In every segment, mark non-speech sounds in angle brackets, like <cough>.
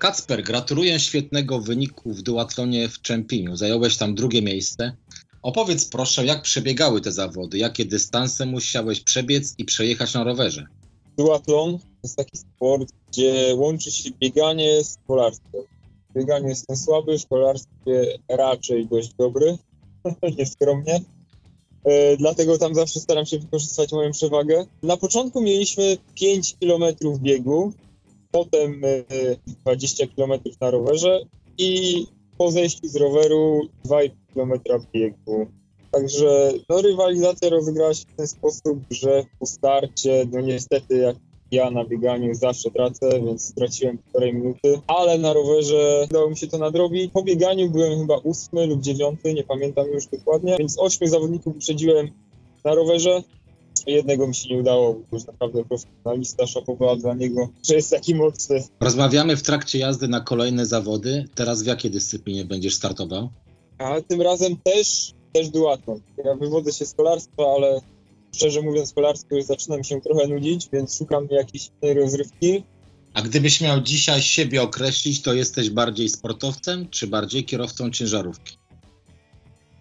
Kacper, gratuluję świetnego wyniku w duatlonie w Czempieniu. Zająłeś tam drugie miejsce. Opowiedz proszę, jak przebiegały te zawody, jakie dystanse musiałeś przebiec i przejechać na rowerze. Duatlon to jest taki sport, gdzie łączy się bieganie z kolarstwem. Bieganie jestem słaby, w kolarstwie raczej dość dobry, <laughs> nieskromnie. E, dlatego tam zawsze staram się wykorzystać moją przewagę. Na początku mieliśmy 5 km biegu, potem e, 20 km na rowerze i po zejściu z roweru 2,5 km biegu. Także no, rywalizacja rozegrała się w ten sposób, że po starcie, no niestety jak ja na bieganiu zawsze tracę, więc straciłem półtorej minuty, ale na rowerze udało mi się to nadrobić. Po bieganiu byłem chyba ósmy lub dziewiąty, nie pamiętam już dokładnie, więc ośmiu zawodników wyprzedziłem na rowerze. Jednego mi się nie udało, bo już naprawdę profesjonalista, szapowa dla niego, że jest taki mocny. Rozmawiamy w trakcie jazdy na kolejne zawody. Teraz w jakiej dyscyplinie będziesz startował? A tym razem też, też duatlon. Ja wywodzę się z kolarstwa, ale szczerze mówiąc kolarstwo już zaczyna mi się trochę nudzić, więc szukam jakiejś innej rozrywki. A gdybyś miał dzisiaj siebie określić, to jesteś bardziej sportowcem, czy bardziej kierowcą ciężarówki?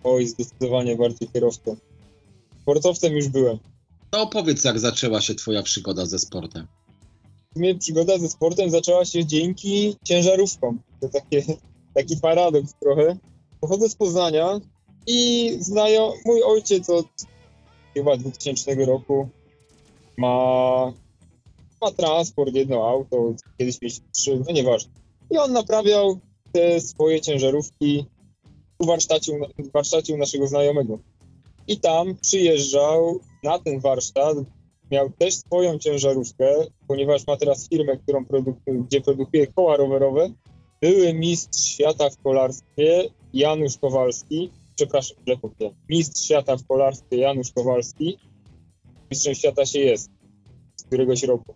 Oj, zdecydowanie bardziej kierowcą. Sportowcem już byłem. To opowiedz, jak zaczęła się twoja przygoda ze sportem. Sumie przygoda ze sportem zaczęła się dzięki ciężarówkom. To takie, taki paradoks trochę. Pochodzę z Poznania i znają, mój ojciec od chyba 2000 roku ma, ma transport, jedno auto, kiedyś mieliśmy trzy, no nieważne. I on naprawiał te swoje ciężarówki w warsztacie, w warsztacie naszego znajomego. I tam przyjeżdżał na ten warsztat, miał też swoją ciężarówkę, ponieważ ma teraz firmę, którą produkuje, gdzie produkuje koła rowerowe. Były mistrz świata w kolarstwie Janusz Kowalski, przepraszam, źle powiedziałem, mistrz świata w kolarstwie Janusz Kowalski. Mistrzem świata się jest z któregoś roku.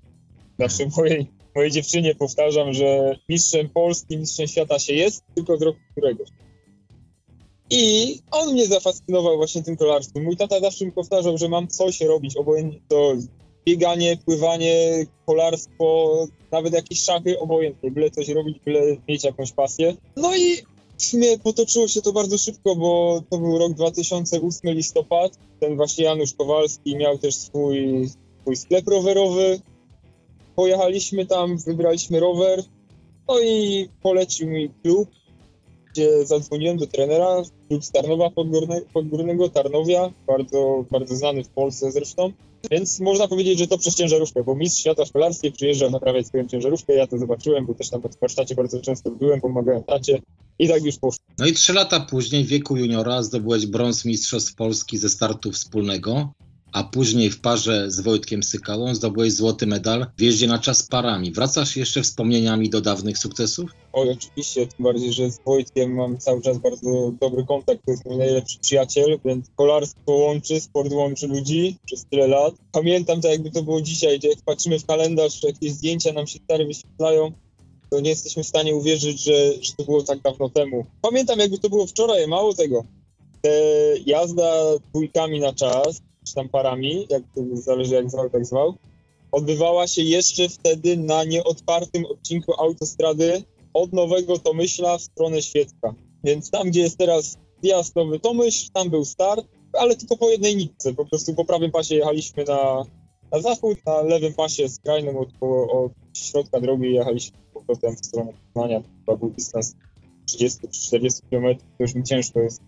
Zawsze <laughs> mojej, mojej dziewczynie powtarzam, że mistrzem Polski, mistrzem świata się jest, tylko z roku któregoś. I on mnie zafascynował właśnie tym kolarstwem. Mój tata zawsze mi powtarzał, że mam coś robić, obojętnie to bieganie, pływanie, kolarstwo, nawet jakieś szachy, obojętnie, byle coś robić, byle mieć jakąś pasję. No i w sumie potoczyło się to bardzo szybko, bo to był rok 2008 listopad. Ten właśnie Janusz Kowalski miał też swój, swój sklep rowerowy. Pojechaliśmy tam, wybraliśmy rower, no i polecił mi klub, gdzie zadzwoniłem do trenera, klub z Tarnowa Podgórne, Podgórnego, Tarnowia, bardzo, bardzo znany w Polsce zresztą. Więc można powiedzieć, że to przez ciężarówkę, bo mistrz świata w kolarstwie przyjeżdżał naprawiać swoją ciężarówkę, ja to zobaczyłem, bo też tam w warsztacie bardzo często byłem, pomagałem tacie i tak już poszło. No i trzy lata później, w wieku juniora, zdobyłeś brąz Mistrzostw Polski ze startu wspólnego, a później w parze z Wojtkiem Sykałą zdobyłeś złoty medal w jeździe na czas parami. Wracasz jeszcze wspomnieniami do dawnych sukcesów? Oj, oczywiście, tym bardziej, że z Wojtkiem mam cały czas bardzo dobry kontakt, to jest mój najlepszy przyjaciel, więc kolarstwo łączy, sport łączy ludzi przez tyle lat. Pamiętam to jakby to było dzisiaj, jak patrzymy w kalendarz, czy jakieś zdjęcia nam się stare wyświetlają, to nie jesteśmy w stanie uwierzyć, że, że to było tak dawno temu. Pamiętam jakby to było wczoraj, mało tego. Te jazda dwójkami na czas, czy tam parami, jak to zależy jak zwał, tak zwał, odbywała się jeszcze wtedy na nieotwartym odcinku autostrady od Nowego Tomyśla w stronę Świecka. Więc tam, gdzie jest teraz zjazd Nowy Tomyśl, tam był start, ale tylko po jednej nitce. Po prostu po prawym pasie jechaliśmy na, na zachód, na lewym pasie skrajnym od, od środka drogi jechaliśmy powrotem w stronę Poznania. To był dystans 30 czy 40 km, to już mi ciężko jest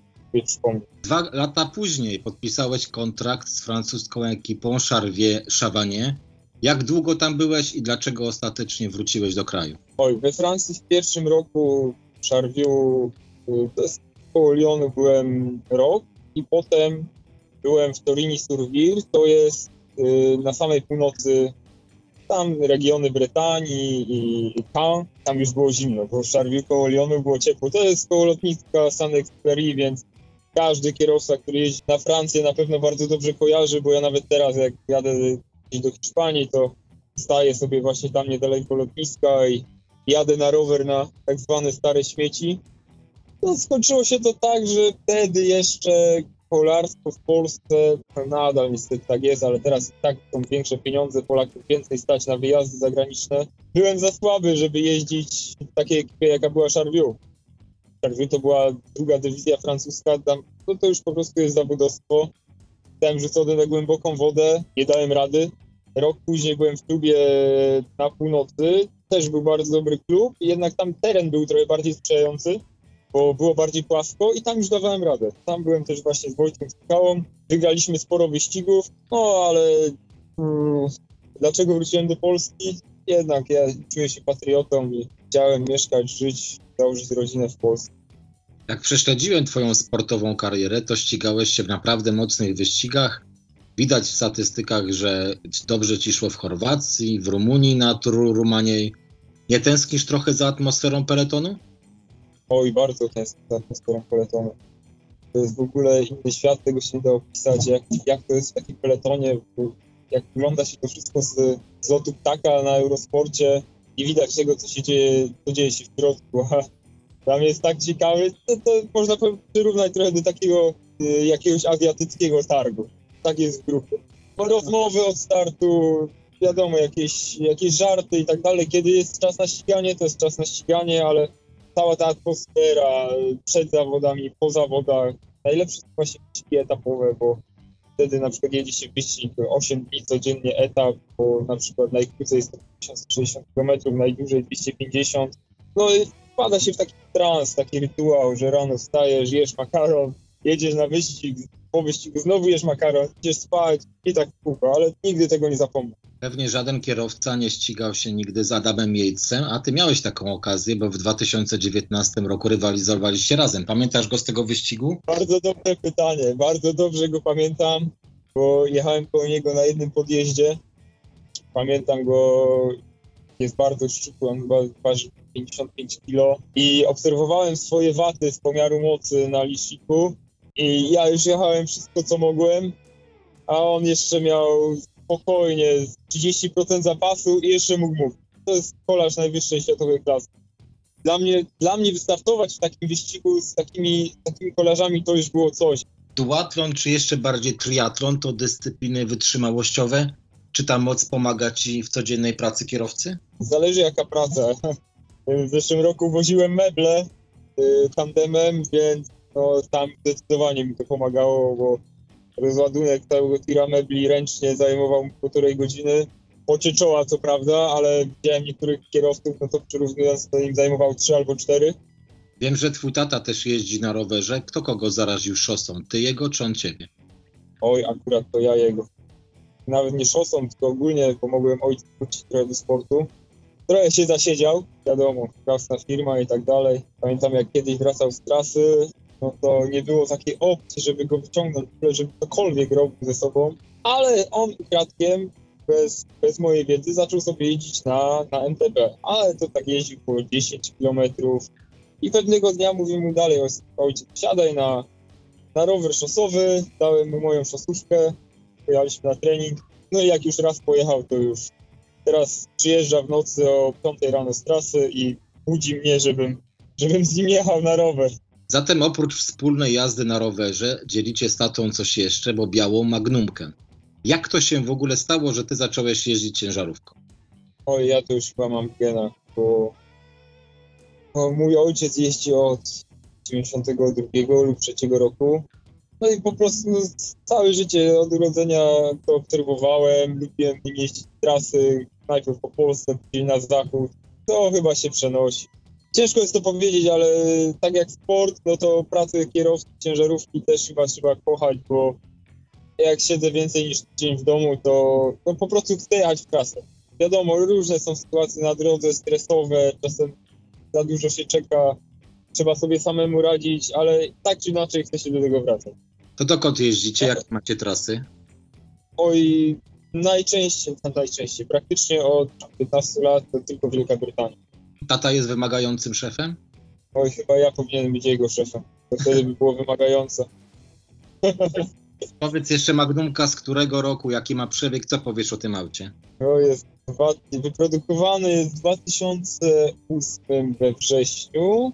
Dwa lata później podpisałeś kontrakt z francuską ekipą Charvier Chavanie. Jak długo tam byłeś i dlaczego ostatecznie wróciłeś do kraju? Oj, we Francji w pierwszym roku w Charviu, y, Lyonu byłem rok i potem byłem w Torini-sur-Vire, to jest y, na samej północy, tam regiony Brytanii i Caen, tam już było zimno, bo w Charviu koło Lyonu było ciepło. To jest koło lotniska Saint-Exupéry, więc każdy kierowca, który jeździ na Francję na pewno bardzo dobrze kojarzy, bo ja nawet teraz jak jadę do Hiszpanii, to staję sobie właśnie tam niedaleko lotniska i jadę na rower na tak zwane stare śmieci. No, skończyło się to tak, że wtedy jeszcze kolarstwo w Polsce nadal niestety tak jest, ale teraz tak są większe pieniądze, Polaków więcej stać na wyjazdy zagraniczne. Byłem za słaby, żeby jeździć w takiej ekipie, jaka była Charvieux. Charvieux to była druga dywizja francuska, tam, to, to już po prostu jest zawodowstwo. Zostałem rzucony na głęboką wodę, nie dałem rady. Rok później byłem w klubie na północy, też był bardzo dobry klub, jednak tam teren był trochę bardziej sprzyjający bo było bardziej płasko i tam już dawałem radę. Tam byłem też właśnie z Wojtkiem Skałą, wygraliśmy sporo wyścigów, no ale hmm, dlaczego wróciłem do Polski? Jednak ja czuję się patriotą i chciałem mieszkać, żyć, założyć rodzinę w Polsce. Jak prześledziłem Twoją sportową karierę, to ścigałeś się w naprawdę mocnych wyścigach. Widać w statystykach, że dobrze Ci szło w Chorwacji, w Rumunii na Turu Rumaniej. Nie tęsknisz trochę za atmosferą peletonu? Oj, bardzo tęsknię za atmosferą peletonu. To jest w ogóle inny świat, tego się nie da opisać, jak, jak to jest w takim peletonie, jak wygląda się to wszystko z, z lotu ptaka na Eurosporcie i widać tego, co się dzieje, co dzieje się w środku. A mnie jest tak ciekawy, to, to można przyrównać trochę do takiego y, jakiegoś azjatyckiego targu. Tak jest w grupie. Rozmowy od startu, wiadomo, jakieś, jakieś żarty i tak dalej. Kiedy jest czas na ściganie, to jest czas na ściganie, ale cała ta atmosfera przed zawodami, po zawodach. Najlepsze są właśnie etapowe, bo wtedy na przykład jedzie się wyścig 8 dni codziennie etap, bo na przykład najkrócej jest 1060 km, najdłużej 250. No i wpada się w taki trans, taki rytuał, że rano wstajesz, jesz makaron, jedziesz na wyścig, po wyścigu znowu jesz makaron, idziesz spać i tak kółko, ale nigdy tego nie zapomnę. Pewnie żaden kierowca nie ścigał się nigdy z Adamem Jejcem, a ty miałeś taką okazję, bo w 2019 roku rywalizowaliście razem. Pamiętasz go z tego wyścigu? Bardzo dobre pytanie, bardzo dobrze go pamiętam, bo jechałem po niego na jednym podjeździe. Pamiętam go, jest bardzo szczupły, on chyba waży 55 kg i obserwowałem swoje waty z pomiaru mocy na liczniku i ja już jechałem wszystko, co mogłem, a on jeszcze miał spokojnie 30% zapasu i jeszcze mógł mówić. To jest kolarz najwyższej światowej klasy. Dla mnie, dla mnie wystartować w takim wyścigu z takimi, takimi kolarzami to już było coś. Duatlon czy jeszcze bardziej triatlon to dyscypliny wytrzymałościowe? Czy ta moc pomaga ci w codziennej pracy kierowcy? Zależy jaka praca. <laughs> W zeszłym roku woziłem meble y, tandemem, więc no, tam zdecydowanie mi to pomagało, bo rozładunek całego tira mebli ręcznie zajmował półtorej godziny. Pocie czoła co prawda, ale widziałem niektórych kierowców, no to przyrównując to im zajmował trzy albo cztery. Wiem, że twój tata też jeździ na rowerze. Kto kogo zaraził szosą? Ty jego czy on ciebie? Oj, akurat to ja jego. Nawet nie szosą, tylko ogólnie pomogłem ojcu wrócić trochę do sportu. Trochę się zasiedział, wiadomo, własna firma i tak dalej. Pamiętam jak kiedyś wracał z trasy, no to nie było takiej opcji, żeby go wyciągnąć, żeby cokolwiek robił ze sobą, ale on ukradkiem, bez, bez mojej wiedzy, zaczął sobie jeździć na, na MTB, ale to tak jeździł po 10 kilometrów i pewnego dnia mówię mu dalej, ojciec, siadaj na, na rower szosowy, dałem mu moją szosówkę, pojechaliśmy na trening, no i jak już raz pojechał, to już teraz przyjeżdża w nocy o 5 rano z trasy i budzi mnie, żebym, żebym z nim jechał na rower. Zatem oprócz wspólnej jazdy na rowerze dzielicie z tatą coś jeszcze, bo białą magnumkę. Jak to się w ogóle stało, że ty zacząłeś jeździć ciężarówką? Oj, ja to już chyba mam gena, bo, mój ojciec jeździ od 92 lub 3 roku. No i po prostu no, całe życie od urodzenia to obserwowałem, lubiłem jeździć trasy, najpierw po Polsce, później na zachód. To chyba się przenosi. Ciężko jest to powiedzieć, ale tak jak sport, no to pracę kierowcy ciężarówki też chyba trzeba kochać, bo jak siedzę więcej niż dzień w domu, to no po prostu chcę jechać w trasę. Wiadomo, różne są sytuacje na drodze, stresowe, czasem za dużo się czeka, trzeba sobie samemu radzić, ale tak czy inaczej chcę się do tego wracać. To dokąd jeździcie? Jak macie trasy? Oj, najczęściej, najczęściej, praktycznie od 15 lat to tylko Wielka Brytania. Tata jest wymagającym szefem? Oj, chyba ja powinienem być jego szefem. To wtedy by było wymagające. Powiedz jeszcze Magnumka, z którego roku, jaki ma przebieg, co powiesz o tym aucie? To jest dwa, wyprodukowany jest w 2008 we wrześniu,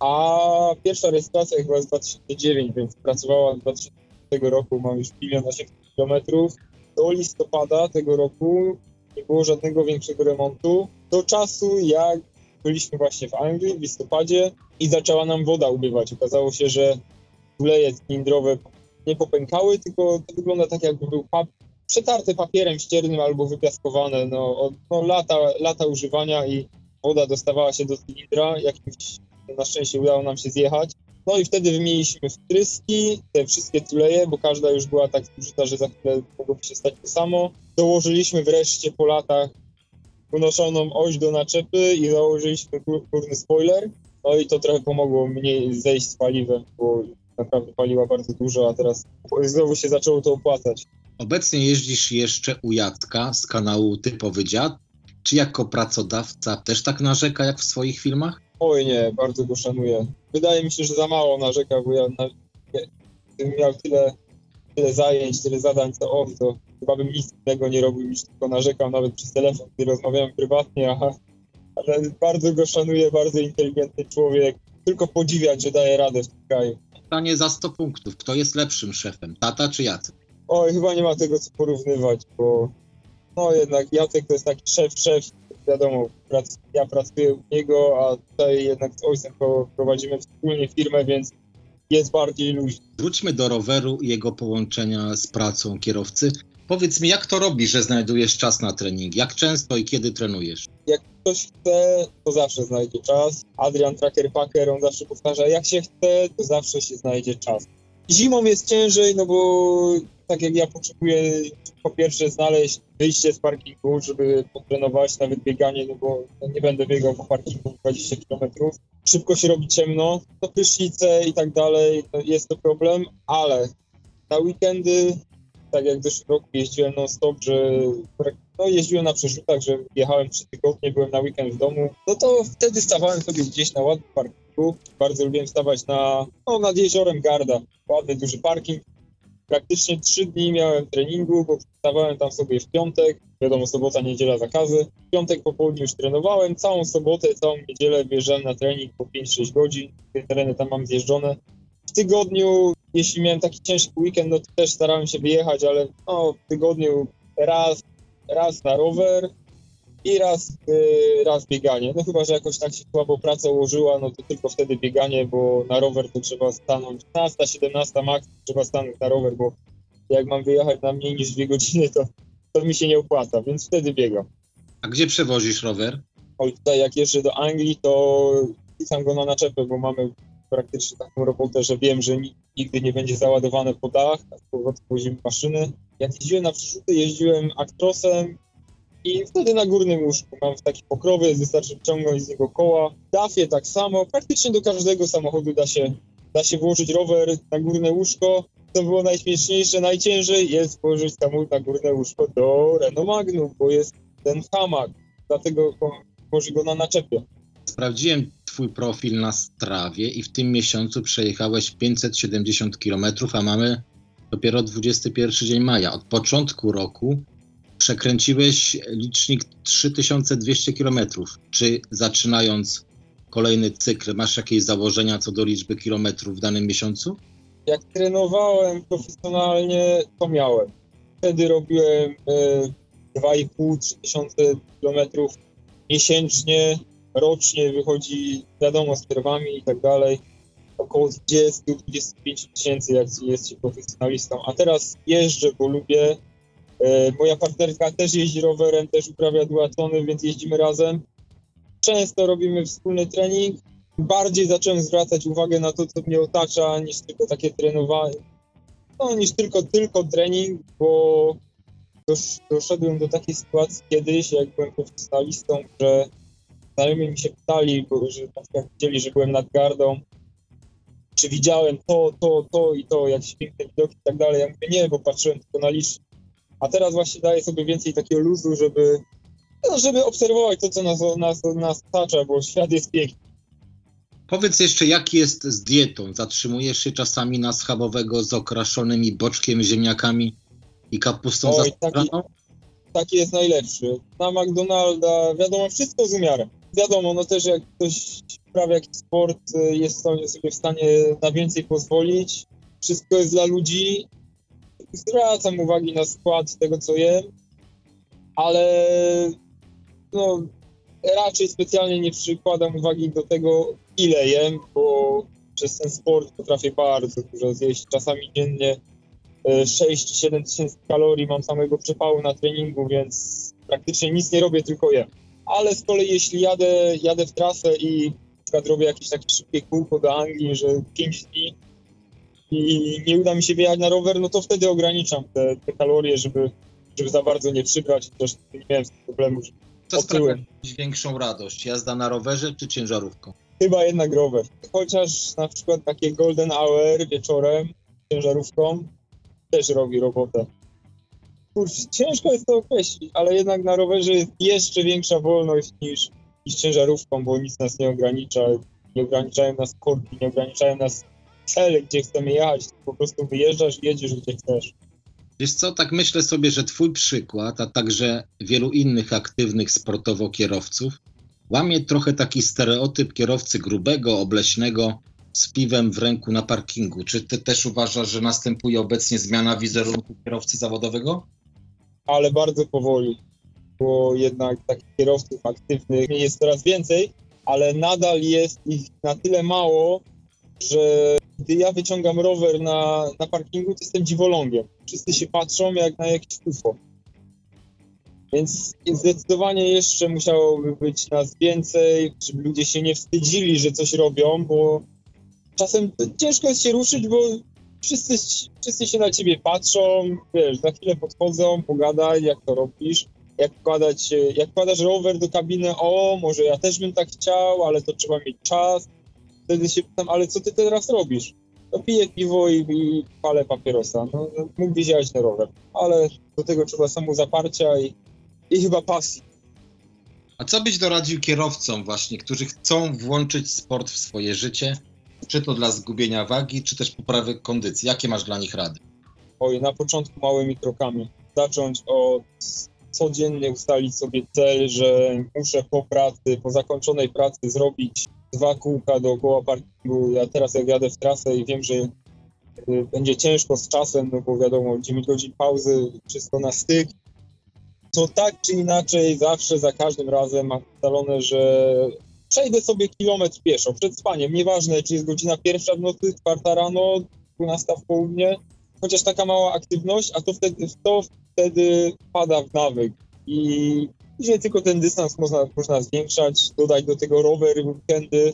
A pierwsza rejestracja chyba z 2009, więc pracowała od 2000 roku, mam już milion 800 kilometrów. Do listopada tego roku nie było żadnego większego remontu. Do czasu, jak byliśmy właśnie w Anglii w listopadzie i zaczęła nam woda ubywać. Okazało się, że tuleje cylindrowe nie popękały, tylko to wygląda tak, jakby był pap przetarte papierem ściernym albo wypiaskowane. No, od, no lata, lata używania i woda dostawała się do cylindra. Jakimś na szczęście udało nam się zjechać. No i wtedy wymieniliśmy wtryski, te wszystkie tuleje, bo każda już była tak zużyta, że za chwilę mogłoby się stać to samo. Dołożyliśmy wreszcie po latach unoszoną oś do naczepy i założyliśmy górny spoiler. No i to trochę pomogło mniej zejść z paliwem, bo naprawdę paliła bardzo dużo, a teraz znowu się zaczęło to opłacać. Obecnie jeździsz jeszcze u Jacka z kanału Typowy Dziad. Czy jako pracodawca też tak narzeka jak w swoich filmach? Oj nie, bardzo go szanuję. Wydaje mi się, że za mało narzeka, bo ja na, gdybym miał tyle, tyle zajęć, tyle zadań co on, to chyba bym nic innego nie robił niż tylko narzekał nawet przez telefon, gdy rozmawiałem prywatnie, aha. Ale bardzo go szanuję, bardzo inteligentny człowiek. Tylko podziwiać, że daje radę w tym kraju. Pytanie za 100 punktów. Kto jest lepszym szefem? Tata czy Jacek? Oj, chyba nie ma tego co porównywać, bo no jednak Jacek to jest taki szef, szef, wiadomo, prac, ja pracuję u niego, a tutaj jednak z ojcem prowadzimy wspólnie firmę, więc jest bardziej luźny. Wróćmy do roweru i jego połączenia z pracą kierowcy. Powiedz mi, jak to robisz, że znajdujesz czas na trening? Jak często i kiedy trenujesz? Jak ktoś chce, to zawsze znajdzie czas. Adrian Tracker Packer, on zawsze powtarza, jak się chce, to zawsze się znajdzie czas. Zimą jest ciężej, no bo tak jak ja potrzebuję po pierwsze znaleźć wyjście z parkingu, żeby potrenować nawet bieganie, no bo nie będę biegał po parkingu 20 km. Szybko się robi ciemno, to prysznice i tak dalej, jest to problem, ale na weekendy, tak jak w zeszłym roku jeździłem non-stop, że no jeździłem na przerzutach, że jechałem trzy tygodnie, byłem na weekend w domu, no to wtedy stawałem sobie gdzieś na ładnym parkingu. Bardzo lubiłem stawać na, no, nad jeziorem Garda. Ładny, duży parking praktycznie trzy dni miałem treningu, bo stawałem tam sobie w piątek, wiadomo, sobota, niedziela zakazy. W piątek po południu już trenowałem, całą sobotę, całą niedzielę wjeżdżałem na trening po 5-6 godzin, te tereny tam mam zjeżdżone. W tygodniu, jeśli miałem taki ciężki weekend, no to też starałem się wyjechać, ale no, w tygodniu raz, raz na rower, i raz, y, raz bieganie. No chyba, że jakoś tak się słabo praca ułożyła, no to tylko wtedy bieganie, bo na rower to trzeba stanąć 15, 17 max, trzeba stanąć na rower, bo jak mam wyjechać na mniej niż dwie godziny, to, to mi się nie opłaca, więc wtedy biegam. A gdzie przewozisz rower? Oj, tutaj jak jeżdżę do Anglii, to pisam go na naczepę, bo mamy praktycznie taką robotę, że wiem, że nigdy nie będzie załadowane po dach, a z powrotem wozimy maszyny. Jak jeździłem na przerzuty, jeździłem Actrosem i wtedy na górnym łóżku mam taki pokrowiec, wystarczy wciągnąć z niego koła. Dafie tak samo, praktycznie do każdego samochodu da się, da się włożyć rower na górne łóżko. Co było najśmieszniejsze, najciężej jest włożyć samochód na górne łóżko do Renault Magnum, bo jest ten hamak, dlatego włoży go na naczepie. Sprawdziłem twój profil na Strawie i w tym miesiącu przejechałeś 570 km, a mamy dopiero 21 dzień maja. Od początku roku przekręciłeś licznik 3200 km. Czy zaczynając kolejny cykl, masz jakieś założenia co do liczby kilometrów w danym miesiącu? Jak trenowałem profesjonalnie, to miałem. Wtedy robiłem e, 2,5-3 tysiące kilometrów miesięcznie, rocznie wychodzi, wiadomo, z przerwami i tak dalej, około 20-25 tysięcy, jak jest się profesjonalistą. A teraz jeżdżę, bo lubię, E, moja partnerka też jeździ rowerem, też uprawia duatlony, więc jeździmy razem. Często robimy wspólny trening. Bardziej zacząłem zwracać uwagę na to, co mnie otacza, niż tylko takie trenowanie. No, niż tylko, tylko trening, bo dosz, doszedłem do takiej sytuacji kiedyś, jak byłem profesjonalistą, że znajomi mi się pytali, bo, że na przykład widzieli, że byłem nad gardą, czy widziałem to, to, to i to, jakieś piękne widoki i tak dalej. Ja mówię, nie, bo patrzyłem tylko na licznik a teraz właśnie daję sobie więcej takiego luzu, żeby, no, żeby obserwować to, co nas, nas, nas otacza, bo świat jest piękny. Powiedz jeszcze, jak jest z dietą? Zatrzymujesz się czasami na schabowego z okraszonymi boczkiem, ziemniakami i kapustą Oj, taki, taki jest najlepszy. Na McDonalda, wiadomo, wszystko z umiarem. wiadomo, no też jak ktoś sprawia jakiś sport, y, jest sobie w stanie na więcej pozwolić. Wszystko jest dla ludzi. Zwracam uwagi na skład tego, co jem, ale no, raczej specjalnie nie przykładam uwagi do tego, ile jem, bo przez ten sport potrafię bardzo dużo zjeść. Czasami dziennie 6-7 e, tysięcy kalorii mam samego przepału na treningu, więc praktycznie nic nie robię, tylko jem. Ale z kolei jeśli jadę, jadę w trasę i przykład robię jakieś takie szybkie kółko do Anglii, że 5 dni i nie uda mi się wyjechać na rower, no to wtedy ograniczam te, te kalorie, żeby, żeby za bardzo nie przybrać. Też nie miałem problemu, że Co sprawia większą radość? Jazda na rowerze czy ciężarówką? Chyba jednak rower. Chociaż na przykład takie golden hour wieczorem ciężarówką też robi robotę. Kurczę, ciężko jest to określić, ale jednak na rowerze jest jeszcze większa wolność niż, niż ciężarówką, bo nic nas nie ogranicza. Nie ograniczają nas korki, nie ograniczają nas cele, gdzie chcemy jechać. Po prostu wyjeżdżasz i jedziesz, gdzie chcesz. Wiesz co, tak myślę sobie, że twój przykład, a także wielu innych aktywnych sportowo kierowców łamie trochę taki stereotyp kierowcy grubego, obleśnego, z piwem w ręku na parkingu. Czy ty też uważasz, że następuje obecnie zmiana wizerunku kierowcy zawodowego? Ale bardzo powoli, bo jednak takich kierowców aktywnych jest coraz więcej, ale nadal jest ich na tyle mało, że gdy ja wyciągam rower na, na parkingu, to jestem dziwolągiem. Wszyscy się patrzą jak na jakieś UFO. Więc zdecydowanie jeszcze musiałoby być nas więcej, żeby ludzie się nie wstydzili, że coś robią, bo czasem ciężko jest się ruszyć, bo wszyscy, wszyscy się na ciebie patrzą, wiesz, za chwilę podchodzą, pogadaj, jak to robisz, jak wkładać, jak wkładasz rower do kabiny, o, może ja też bym tak chciał, ale to trzeba mieć czas. Wtedy się pytam, ale co ty teraz robisz? No piję piwo i, i palę papierosa. No, mógłbyś jechać na rower, ale do tego trzeba samo zaparcia i, i chyba pasji. A co byś doradził kierowcom właśnie, którzy chcą włączyć sport w swoje życie, czy to dla zgubienia wagi, czy też poprawy kondycji? Jakie masz dla nich rady? Oj, na początku małymi krokami. Zacząć od codziennie ustalić sobie cel, że muszę po pracy, po zakończonej pracy zrobić dwa kółka dookoła parkingu. Ja teraz jak jadę w trasę i wiem, że y, będzie ciężko z czasem, no bo wiadomo, 9 godzin pauzy, wszystko na styk, to tak czy inaczej zawsze za każdym razem mam ustalone, że przejdę sobie kilometr pieszo przed spaniem. Nieważne, czy jest godzina pierwsza w nocy, czwarta rano, 12 w południe, chociaż taka mała aktywność, a to wtedy, to wtedy pada w nawyk. I później tylko ten dystans można, można zwiększać, dodać do tego rowery, weekendy.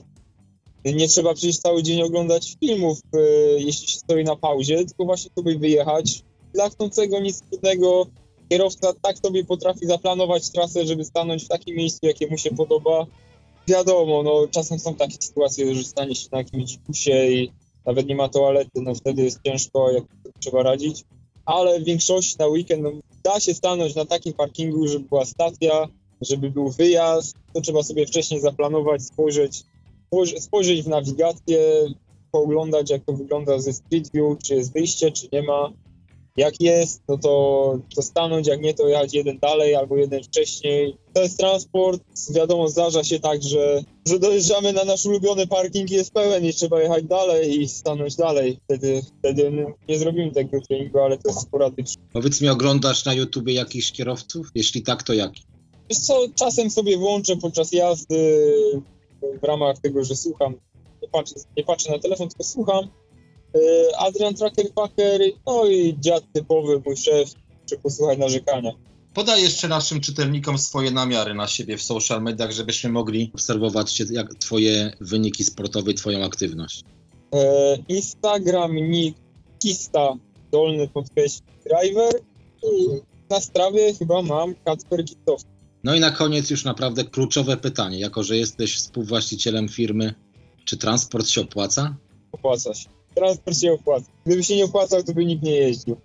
Nie trzeba przecież cały dzień oglądać filmów, e, jeśli się stoi na pauzie, tylko właśnie sobie wyjechać. Dla chcącego nic trudnego, kierowca tak sobie potrafi zaplanować trasę, żeby stanąć w takim miejscu, jakie mu się podoba. Wiadomo, no czasem są takie sytuacje, że stanie się na jakimś busie i nawet nie ma toalety, no wtedy jest ciężko, jak trzeba radzić. Ale w większości na weekend no, da się stanąć na takim parkingu, żeby była stacja, żeby był wyjazd. To trzeba sobie wcześniej zaplanować, spojrzeć, spojrzeć w nawigację, pooglądać, jak to wygląda ze Street View, czy jest wyjście, czy nie ma jak jest, no to, to stanąć, jak nie, to jechać jeden dalej albo jeden wcześniej. To jest transport, wiadomo, zdarza się tak, że, że dojeżdżamy na nasz ulubiony parking i jest pełen i trzeba jechać dalej i stanąć dalej. Wtedy, wtedy nie zrobimy tego treningu, ale to jest sporadyczne. Powiedz mi, oglądasz na YouTubie jakichś kierowców? Jeśli tak, to jaki? Wiesz co, czasem sobie włączę podczas jazdy w ramach tego, że słucham. Nie patrzę, nie patrzę na telefon, tylko słucham Adrian Tracker-Packer, no i dziad typowy, mój szef, czy posłuchaj narzekania. Podaj jeszcze naszym czytelnikom swoje namiary na siebie w social mediach, żebyśmy mogli obserwować jak twoje wyniki sportowe i twoją aktywność. E, Instagram, nick, kista, dolny podkreślnik driver i na strawie chyba mam Kacper Kitowski. No i na koniec już naprawdę kluczowe pytanie. Jako, że jesteś współwłaścicielem firmy, czy transport się opłaca? Opłaca się transport się opłaca. Gdyby się nie opłacał, to by nikt nie jeździł.